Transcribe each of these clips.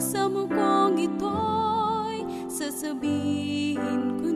sa ito'y sasabihin ko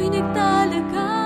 magsilbi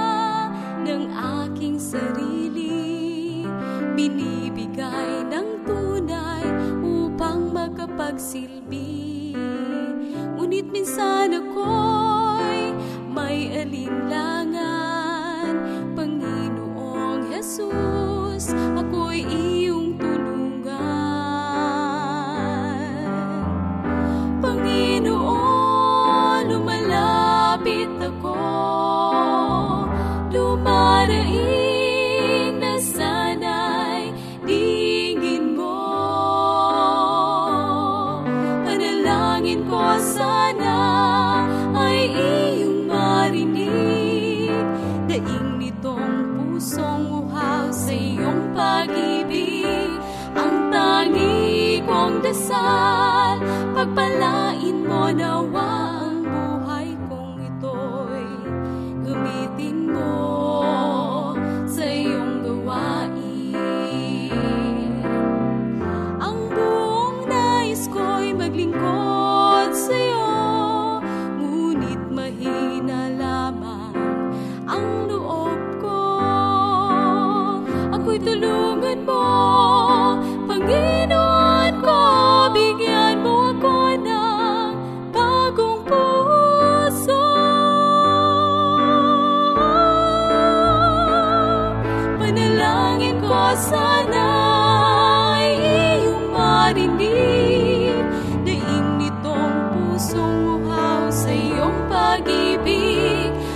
dasal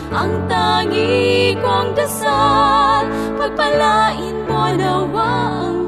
Ang tangi kong dasal Pagpalain mo nawa ang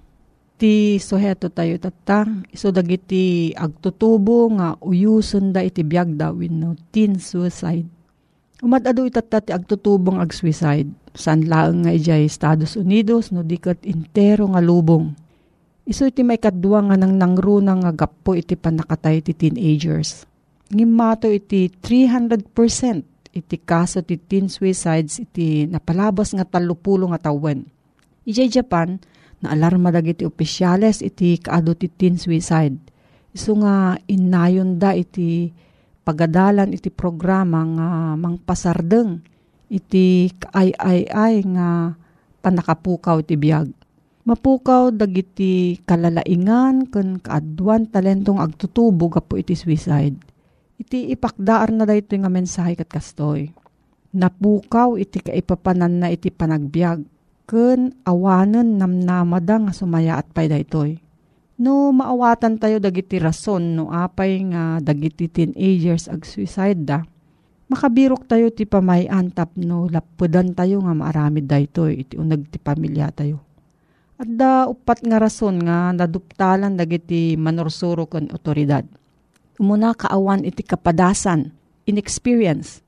Ti suheto tayo tatang, iso dagiti agtutubo nga uyuson da iti biyag da no teen suicide. Umadado itata ti agtutubong ag-suicide. San laeng nga ijay Estados Unidos no dikat intero nga lubong. Iso iti may kadwa nga nang nangruna nga gapo iti panakatay ti teenagers. Ngimato iti 300% iti kaso ti teen suicides iti napalabas nga talupulo nga tawen. Ijay Japan, na alarma dagiti opisyales iti kaado ti teen suicide. Isu nga inayon da iti pagadalan iti programa nga mangpasardeng iti kaay-ay-ay nga panakapukaw ti biyag. Mapukaw dagiti kalalaingan ken kaadwan talentong agtutubo gapo iti suicide. Iti ipakdaar na dayto nga mensahe kat kastoy. Napukaw iti kaipapanan na iti panagbiag ken awanen namnamada nga sumaya at pay daytoy. No maawatan tayo dagiti rason no apay nga dagiti teenagers ag suicide da. Makabirok tayo ti pamayan tapno lapudan tayo nga maaramid daytoy iti unag ti pamilya tayo. At da upat nga rason nga naduptalan dagiti manorsuro ken otoridad. Umuna kaawan iti kapadasan, inexperience.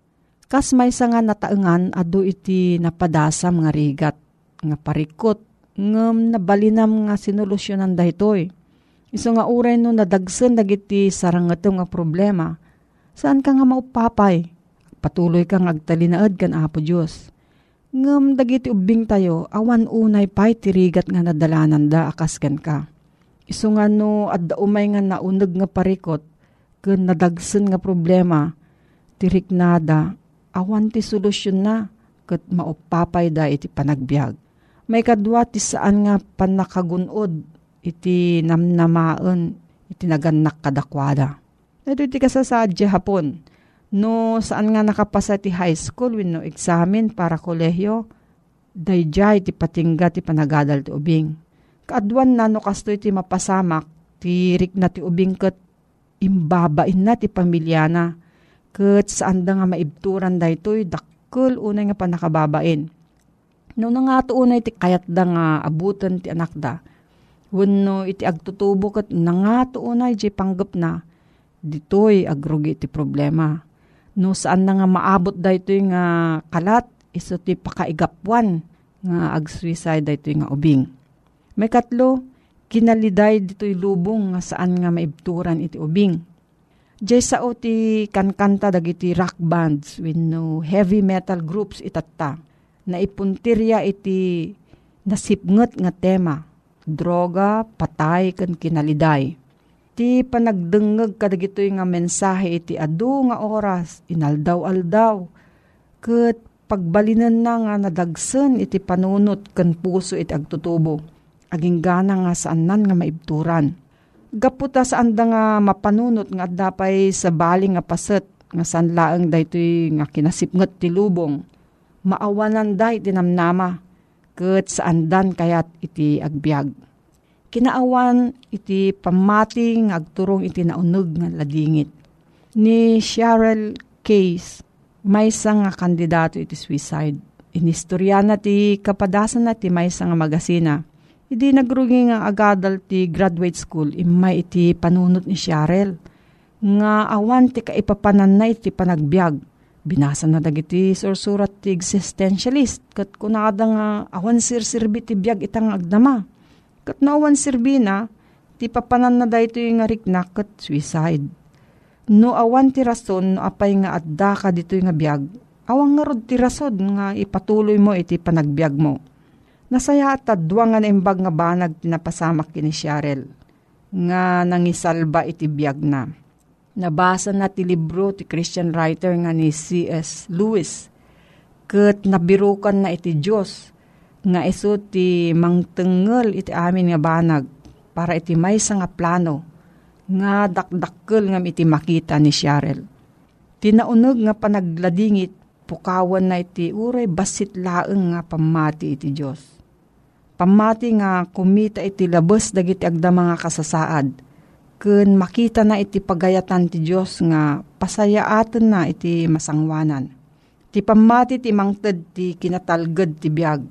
Kas may nga nataengan adu iti napadasam nga rigat nga parikot ngem nabalinam nga sinolusyonan daytoy. Iso nga uray no nadagsen dagiti sarangato nga problema. Saan ka nga maupapay? Patuloy kang agtalinaed kan Apo Dios. Ngem dagiti ubing tayo awan unay pay tirigat nga nadalanan da akas ken ka. Iso nga no adda umay nga nauneg nga parikot ken nadagsen nga problema tirik nada awan ti solusyon na ket maupapay da iti panagbiag may kadwa ti saan nga panakagunod iti namnamaen iti naganak kadakwada. Ito iti kasasadya hapon. No saan nga nakapasa ti high school when no examen para kolehyo, dayjay ti patingga ti panagadal ti ubing. Kaadwan na no kasto ti mapasamak, ti rik na ti ubing ket imbabain na ti pamilyana. Ket saan da nga maibturan daytoy dakkel unay nga panakababain No nga unay iti kayat da nga abutan ti anak da. Wenno iti agtutubo kat nga unay di panggap na. Ditoy agrugi iti problema. No saan na nga maabot da ito nga kalat iso ti pakaigapuan nga ag-suicide ito nga ubing. May katlo, kinaliday dito'y lubong nga saan nga maibturan iti ubing. Diyay sao ti kankanta dagiti rock bands with no heavy metal groups itatta na ipuntirya iti nasipnget nga tema, droga, patay, kan kinaliday. Ti panagdengeg kadagitoy nga mensahe iti adu nga oras, inaldaw-aldaw, ket pagbalinan na nga nadagsen iti panunot ken puso iti agtutubo. Aging gana nga saanan nga maibturan. Gaputa saan da nga mapanunot nga dapay sa baling nga paset nga sanlaeng daytoy nga kinasipnget ti lubong maawanan da iti namnama, ket saan dan kayat iti agbyag. Kinaawan iti pamati nga agturong iti naunog nga ladingit. Ni Cheryl Case, may nga kandidato iti suicide. Inistorya na ti kapadasan na ti may nga magasina. Idi nagrugi nga agadal ti graduate school imay iti panunot ni Cheryl. Nga awan ti kaipapanan na iti panagbiag. Binasa na dagiti sursurat ti existentialist. Kat kunada nga awan sirsirbi ti biag itang agdama. Kat na awan sirbi na, ti papanan na dahito yung nga riknak kat suicide No awan ti rason, no apay nga adda ka dito nga biyag, awang nga rod ti rason nga ipatuloy mo iti panagbiag mo. Nasaya at tadwa nga naimbag nga banag tinapasamak kini Cheryl, nga nangisalba iti biyag na. Nabasa na ti libro ti Christian writer nga ni C.S. Lewis, ket nabirukan na iti Diyos, nga iso ti mangtengel iti amin nga banag, para iti may nga plano, nga dakdakkel nga iti makita ni Cheryl. Tinaunog nga panagladingit, pukawan na iti uray basit laeng nga pamati iti Diyos. Pamati nga kumita iti labos dagiti agda mga kasasaad, ken makita na iti pagayatan ti Diyos nga pasayaaten na iti masangwanan. Ti pamati ti mangted ti kinatalged ti biag,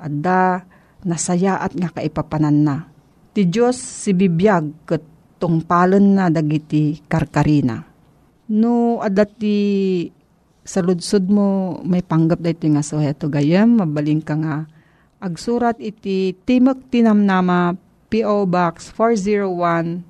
adda nasayaat nga kaipapanan na. Ti Diyos si bibiyag ket tungpalan na dagiti karkarina. No, adati sa ludsod mo may panggap da ito nga so heto gayam, mabaling ka nga agsurat iti Timok Tinamnama P.O. Box 401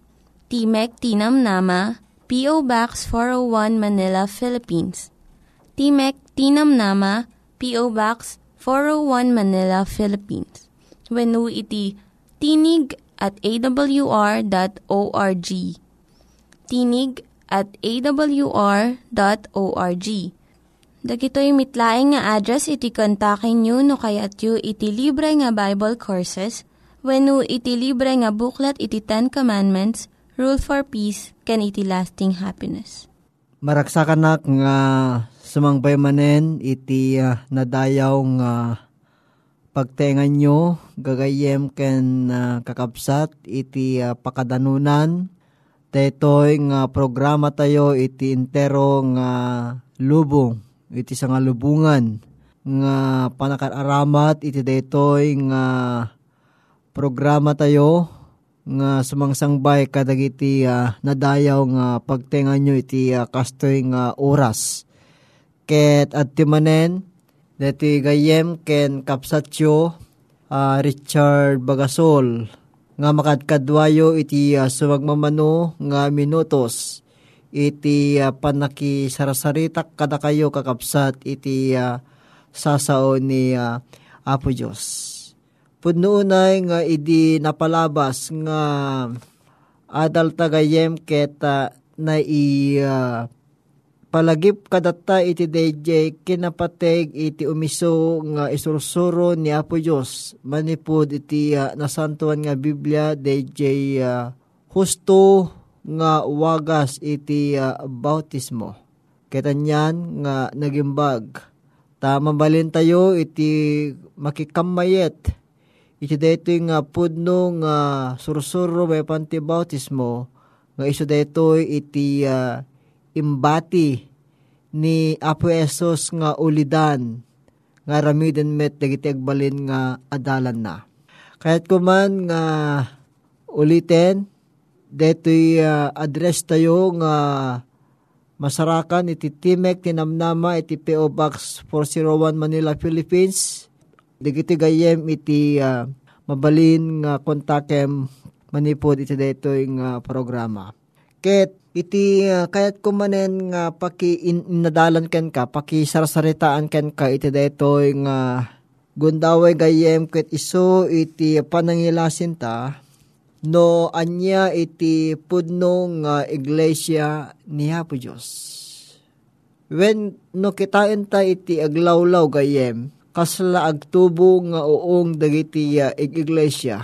Timek Tinam Nama, P.O. Box 401 Manila, Philippines. Timek Tinam Nama, P.O. Box 401 Manila, Philippines. When iti tinig at awr.org. Tinig at awr.org. Dagitoy mitlaing nga address iti kontakin nyo no kayat yu iti libre nga Bible Courses when no iti libre nga buklat iti Ten Commandments, Rule for Peace, can iti lasting happiness. Maraksakan nga sumangbay manen iti uh, nadayaw nga pagtengan nyo, gagayem ken uh, kakabsat, iti uh, pakadanunan, detoy nga programa tayo iti intero nga lubong, iti sa nga lubungan, nga panakaramat iti detoy nga programa tayo, nga sumangsangbay kadagiti uh, nadayaw nga pagtengan nyo iti uh, kastoy nga oras. Ket at timanen, Dati gayem ken kapsatyo uh, Richard Bagasol nga makadkadwayo iti uh, sumagmamano nga minutos iti uh, panaki sarasaritak kada kayo kakapsat iti uh, sasao ni uh, Apo Diyos. Pudnoonay nga idi napalabas nga adal tagayem keta na i uh, palagip kadata iti DJ kinapateg iti umiso nga isursuro ni Apo Diyos manipod iti uh, nasantuan nga Biblia DJ uh, husto nga wagas iti uh, bautismo. Ketanyan nga nagimbag. Tama balin tayo iti makikamayet. Iti dito nga pudno nga sursuro may panti bautismo nga iso dito iti uh, imbati ni Apo Esos nga ulidan nga ramiden met dagiti agbalin nga adalan na. Kahit kuman nga ulitin, deto'y uh, address tayo nga masarakan iti Timek tinamnama iti PO Box 401 Manila, Philippines. Digiti gayem iti uh, mabalin nga kontakem manipod iti deto'y nga programa. Ket iti uh, kayat kumanen nga paki in, inadalan ken ka paki sarsaritaan ken ka iti daytoy nga gundaway gayem ket iso iti panangilasin ta no anya iti pudno nga iglesia ni Hapo Dios When no kitain ta iti aglawlaw gayem, kasla agtubo nga uong dagiti uh, iglesia.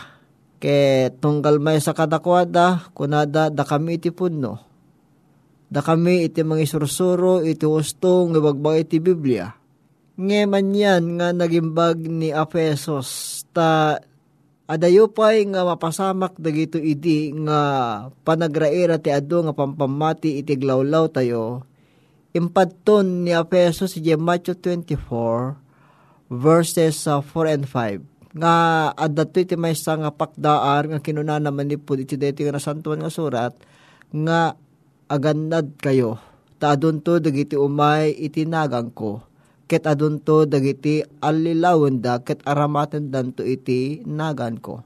Ke tunggal may sa kadakwada, kunada da kami iti punno. Da kami iti mga isursuro, iti gusto nga bagbag iti Biblia. Ngeman yan nga nagimbag ni Apesos ta adayo pay nga mapasamak dagito idi nga panagraira ti adu nga pampamati iti glawlaw tayo Impadton ni Apeso si 24 verses uh, 4 and 5 nga adato iti may nga pakdaar nga kinuna naman ni po iti deti nga nasantuan nga surat nga agannad kayo. Ta adunto dagiti umay itinagang ko. Ket adunto dagiti alilawen da ket aramaten danto iti nagan ko.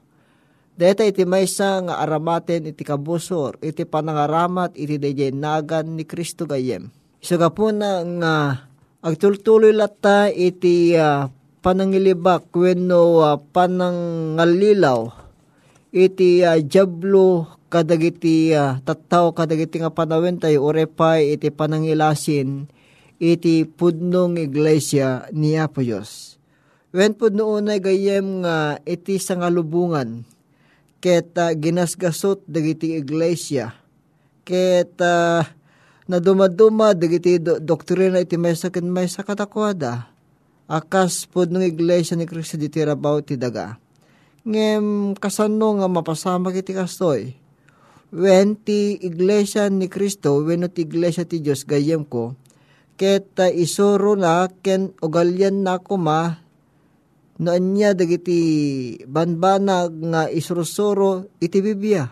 Deta iti maysa nga aramaten iti kabusor iti panangaramat iti dayjay nagan ni Kristo gayem. Isa ka po na nga agtultuloy lata iti uh, panangilibak wenno uh, panangalilaw iti uh, jablo kadagiti uh, tattaw kadagiti nga panawin tayo orepay iti panangilasin iti pudnong iglesia ni Apo Diyos. Wen pudno unay gayem nga iti sangalubungan ket ginasgasot dagiti iglesia ket uh, na dumaduma dagiti do, doktrina iti may sakin may sakatakwada akas pod ng iglesia ni Kristo di tirabaw ti daga. Ngem kasano nga mapasama kiti kastoy. When ti iglesia ni Kristo, when ti iglesia ti Diyos gayem ko, ket uh, isuro na ken ugalyan na ko ma noan niya dagiti banbana nga isurusuro iti Biblia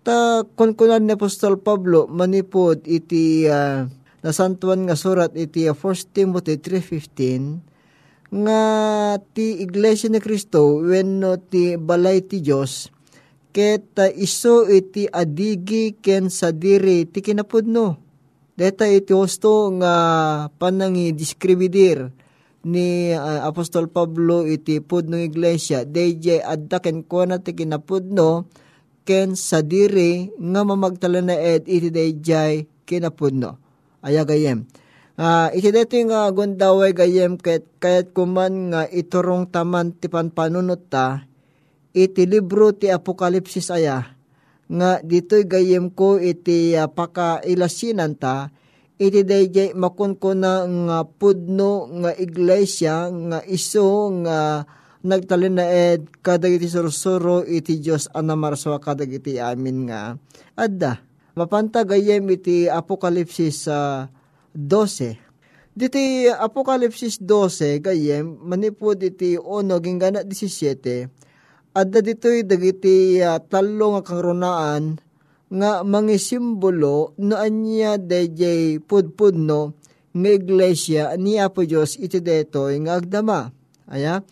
Ta kunkunan ni Apostol Pablo manipod iti uh, nasantuan nga surat iti uh, 1 Timothy 3.15 nga ti Iglesia ni Kristo wenno ti balay ti Dios ket uh, iso iti adigi ken sadiri ti kinapudno. Deta iti hosto nga panangi diskribidir ni uh, Apostol Pablo iti pudno iglesia. DJ adda ken kuana ti kinapudno ken sadiri nga mamagtala na ed iti dayjay kinapudno. Aya gayem. Uh, iti dito nga gundaway gayem ket kayat kuman nga iturong taman ti panpanunot ta iti libro ti Apokalipsis aya nga dito'y gayem ko iti uh, pakailasinan ta iti dayjay makon ko na nga pudno nga iglesia nga iso nga nagtalin na ed kadagiti sursuro iti Diyos anamarswa kadagiti amin nga adda. Mapanta gayem iti Apokalipsis uh, 12. Diti Apokalipsis 12 gayem manipod iti ono ginggana 17 adda ditoy dagiti uh, talo nga karunaan nga mangisimbolo no anya DJ pudpudno nga iglesia ni Apo Diyos iti detoy nga agdama. Aya,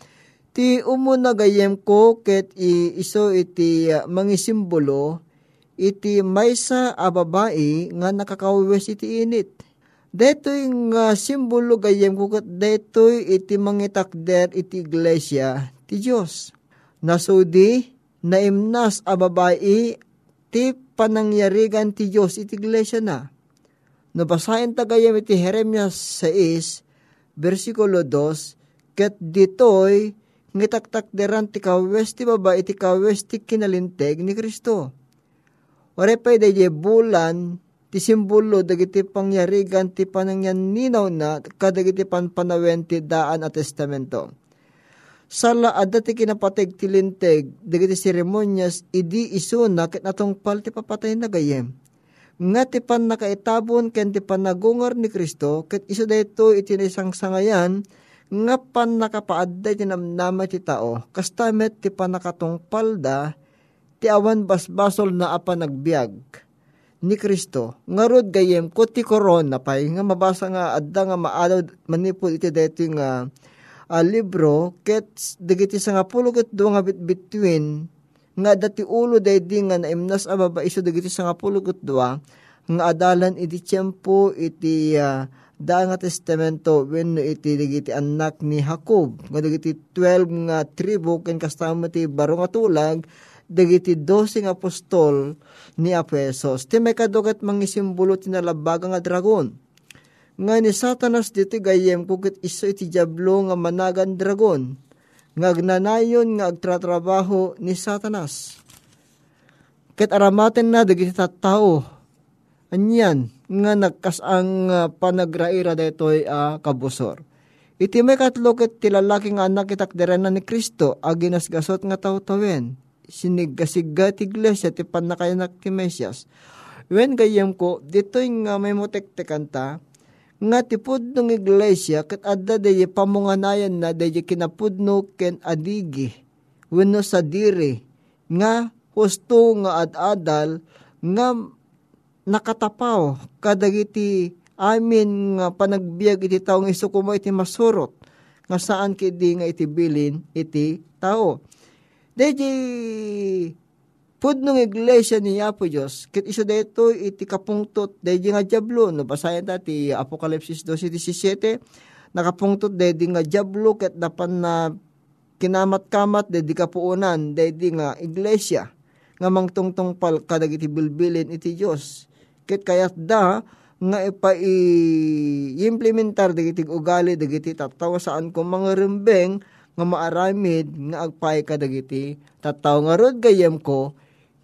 Ti umuna gayem ko ket i iso iti uh, mangisimbolo iti maysa a babae nga nakakawes iti init. Detoy nga simbolo gayem ko ket detoy iti mangitakder iti iglesia ti Dios. Nasudi naimnas a babae ti panangyarigan ti Dios iti iglesia na. No basahin ta gayem iti Jeremias 6 versikulo 2 ket ditoy ngitaktak deran ti kawes ti baba iti kawes ti kinalinteg ni Kristo. Pa je bulan ti simbolo dagiti pangyarigan ti panangyan ninaw na kadagiti panpanawen ti daan at testamento. Sala adda ti kinapateg ti linteg dagiti seremonyas idi iso na ket natungpal ti papatay na gayem. Nga ti pan nakaitabon ken ti panagungar ni Kristo ket iso dayto iti isang sangayan nga pan nakapaadday tinamnama ti tao, kastamet ti panakatungpalda, ti awan basbasol na apa nagbiag ni Kristo. Ngarod gayem ko ti corona pay nga mabasa nga adda nga maadaw manipod iti dito nga uh, libro ket dagiti sa nga pulo ket nga bit between nga dati ulo daydi nga naimnas ababa iso dagiti sa nga pulo ket nga adalan iti tiyempo iti uh, da nga testamento when iti digiti anak ni Jacob. Nga digiti 12 nga tribo ken kasama ti baro nga tulag dagiti 12 nga apostol ni Apesos ti may kadugat mangisimbolo ti nalabaga nga dragon. Nga ni satanas dito gayem kukit iso iti jablo nga managan dragon. Nga agnanayon nga agtratrabaho ni satanas. Ket aramaten na dagiti tattao anyan nga nagkasang uh, panagraira detoy uh, kabusor. Iti may katlo ket tilalaki nga anak itak na ni Kristo aginas gasot nga tawtawen. Sinigasiga ti iglesia ti panakayanak ti Mesias. Wen gayem ko, dito'y nga may motektekan ta, nga tipud ng iglesia kat adda dayi pamunganayan na dayi kinapudno ken adigi wenno sa dire nga husto nga ad-adal nga nakatapaw kadagiti amin nga panagbiag iti taong isukumo iti masurot nga saan kidi nga iti bilin iti tao. Deji Pudnong iglesia ni Apo Diyos, kit iso deto iti kapungtot, deji nga jablo, no basayan ti Apokalipsis 12.17, nakapungtot dedi nga jablo, ket dapan na kinamat-kamat, dedi kapuunan, dedi nga iglesia, nga mangtungtong pal kadag iti bilbilin iti Diyos. Kit kayat da, nga ipa i-implementar dagiti ugali dagiti tataw saan ko mga rembeng nga maaramid nga agpay kadagiti tataw nga rod gayem ko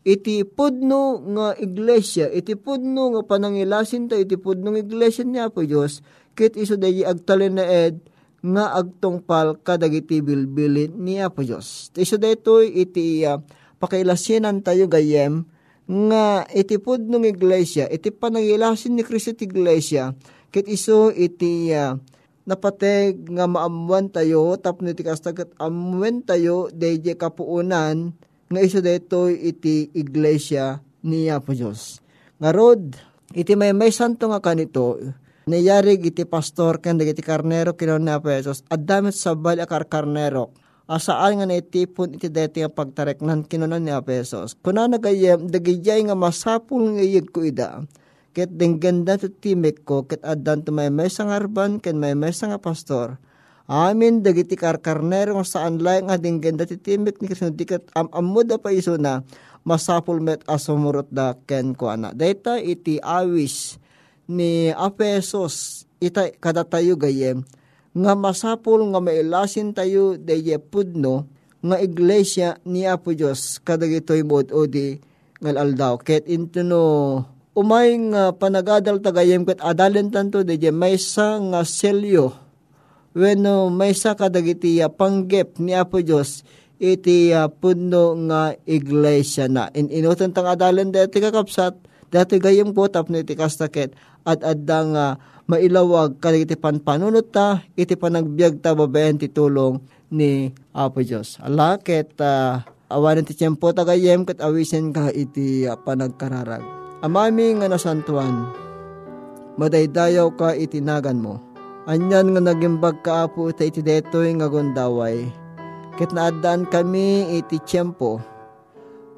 iti pudno nga iglesia, iti pudno nga panangilasin ta, iti pudno nga iglesia niya po Diyos, kit iso dayi agtalin na ed, nga agtungpal kadagiti bilbilin niya po Diyos. Iso dito iti uh, pakiilasinan tayo gayem, nga iti pudno nga iglesia, iti panangilasin ni Kristo iti iglesia, kit iso iti uh, napateg nga maamuan tayo, tapno iti kastagat amuan tayo, dahi kapuunan, nga iso dito iti iglesia niya po Diyos. Nga rod, iti may may santo nga kanito, nayarig iti pastor ken iti karnero kinon na pesos, at damit sa bali akar karnero, asaan nga naitipon iti deti nga pagtarek nan kinunan ni pesos. Kuna nagayem, dagijay nga masapul nga iyag ko ida, ket dengganda to timek ko, ket adan to may may sangarban, ken may may nga pastor, Amin dagiti karkarnero nga saan lang nga dinggen dati timik ni Kristo dikat am amuda pa iso na masapul met asumurot da ken kuana. Data iti awis ni Apesos ita kadatayo gayem nga masapul nga mailasin tayo deye pudno nga iglesia ni Apo Diyos kadagitoy mod o di ngal aldaw. Ket intuno umay nga panagadal tagayem ket adalen tanto deye may sa nga selyo wenno may sa kadagiti panggep ni Apo Diyos iti uh, puno nga iglesia na. In inutan tang adalan dati kakapsat, dati gayam ko tapno iti kastaket at adang uh, mailawag kadagiti panpanunot ta, iti panagbiag ta babayan ti tulong ni Apo Diyos. Alakit uh, awanan ti tiyempo tagayem kat awisen ka iti uh, panagkararag. Amami nga nasantuan, madaydayaw ka itinagan mo Anyan nga nagimbag kaapo ita iti detoy nga gondaway. Ket naadaan kami iti tiyempo.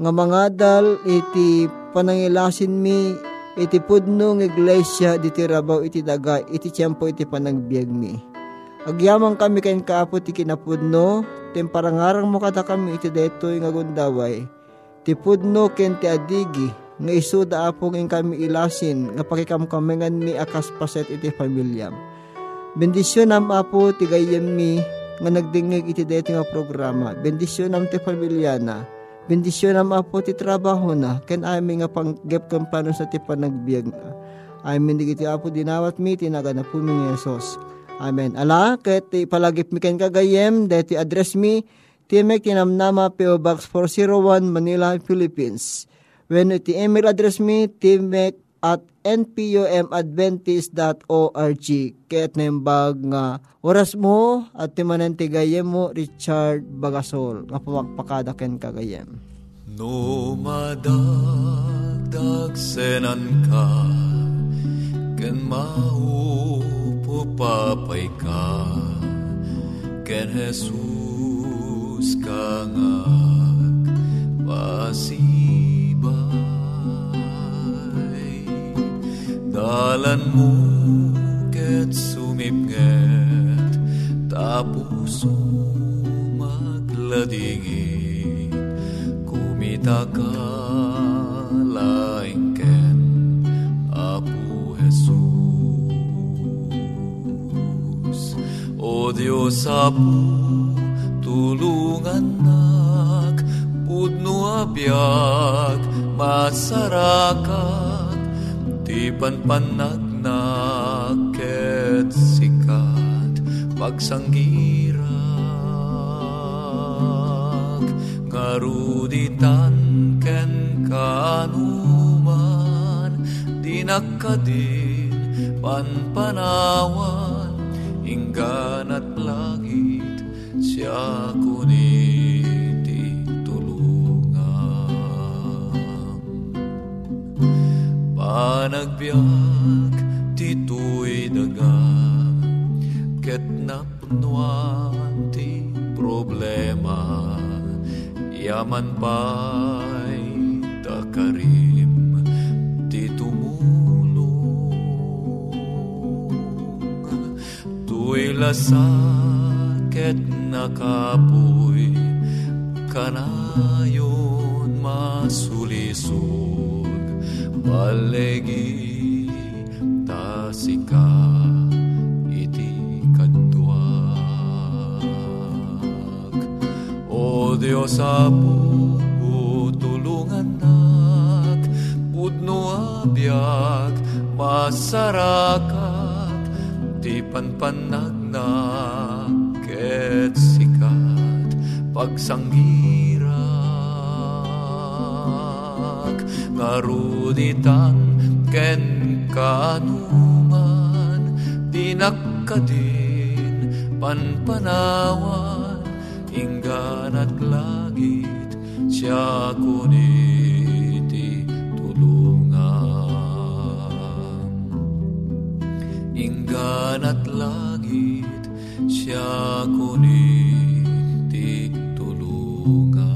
Nga mangadal iti panangilasin mi iti pudno ng iglesia diti rabaw iti daga iti tiyempo iti panagbiag mi. Agyamang kami kain kaapo ti kinapudno, temparangarang mo kada kami iti detoy nga gondaway. Ti pudno ken ti adigi, nga isuda apong ing kami ilasin, nga pakikamkamingan mi akas paset iti pamilyam Bendisyon am apo ti gayem mi nga nagdingig iti deti nga programa. Bendisyon am ti pamilya na. Bendisyon am apo ti trabaho na. Ken ami nga panggep kang paano sa ti panagbiag na. Amin di iti apo dinawat mi tinaga na po mi Yesus. Amen. Ala, ket palagip mi ken kagayem, deti address mi, Timek Tinamnama PO Box 401 Manila, Philippines. When iti email address mi, timek at npumadventist.org. Kaya't nembag nga oras mo at timanan tigayem mo Richard Bagasol. Nga pawagpakada ken kagayem. No madagdag senan ka ken maupupapay ka ken Jesus kangag pasiba Dalan mo ket sumipnget tapos magladingit kumita ka laingken Apo Jesus. O Diyos apo, tulungan nak, pudno abiyag, masarakat, ti panpanagnak, ket sikat, pagsanggirak, ngaruditan ken kanuman, dinakadin, panpanawan, inggan at langit, siya kuniti Panagbiag, tituy daga, ket napnuan ti problema, yaman pa'y takarim, ti tumulong. Tuy lasakit nakapoy, kanayon masulisog, palegi tasika iti. O Diyos apo, tulungan nak, pudno abiyag, masarakat, di panpanagnak, ket ngaruditan, ken kanuman, dinakadin, panpanawan, inggan at langit, siya kuniti tulungan. Inggan at langit, siya kuniti tulungan.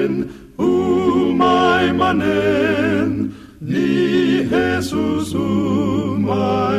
Herren, umaimanen, ni Jesus umaimanen.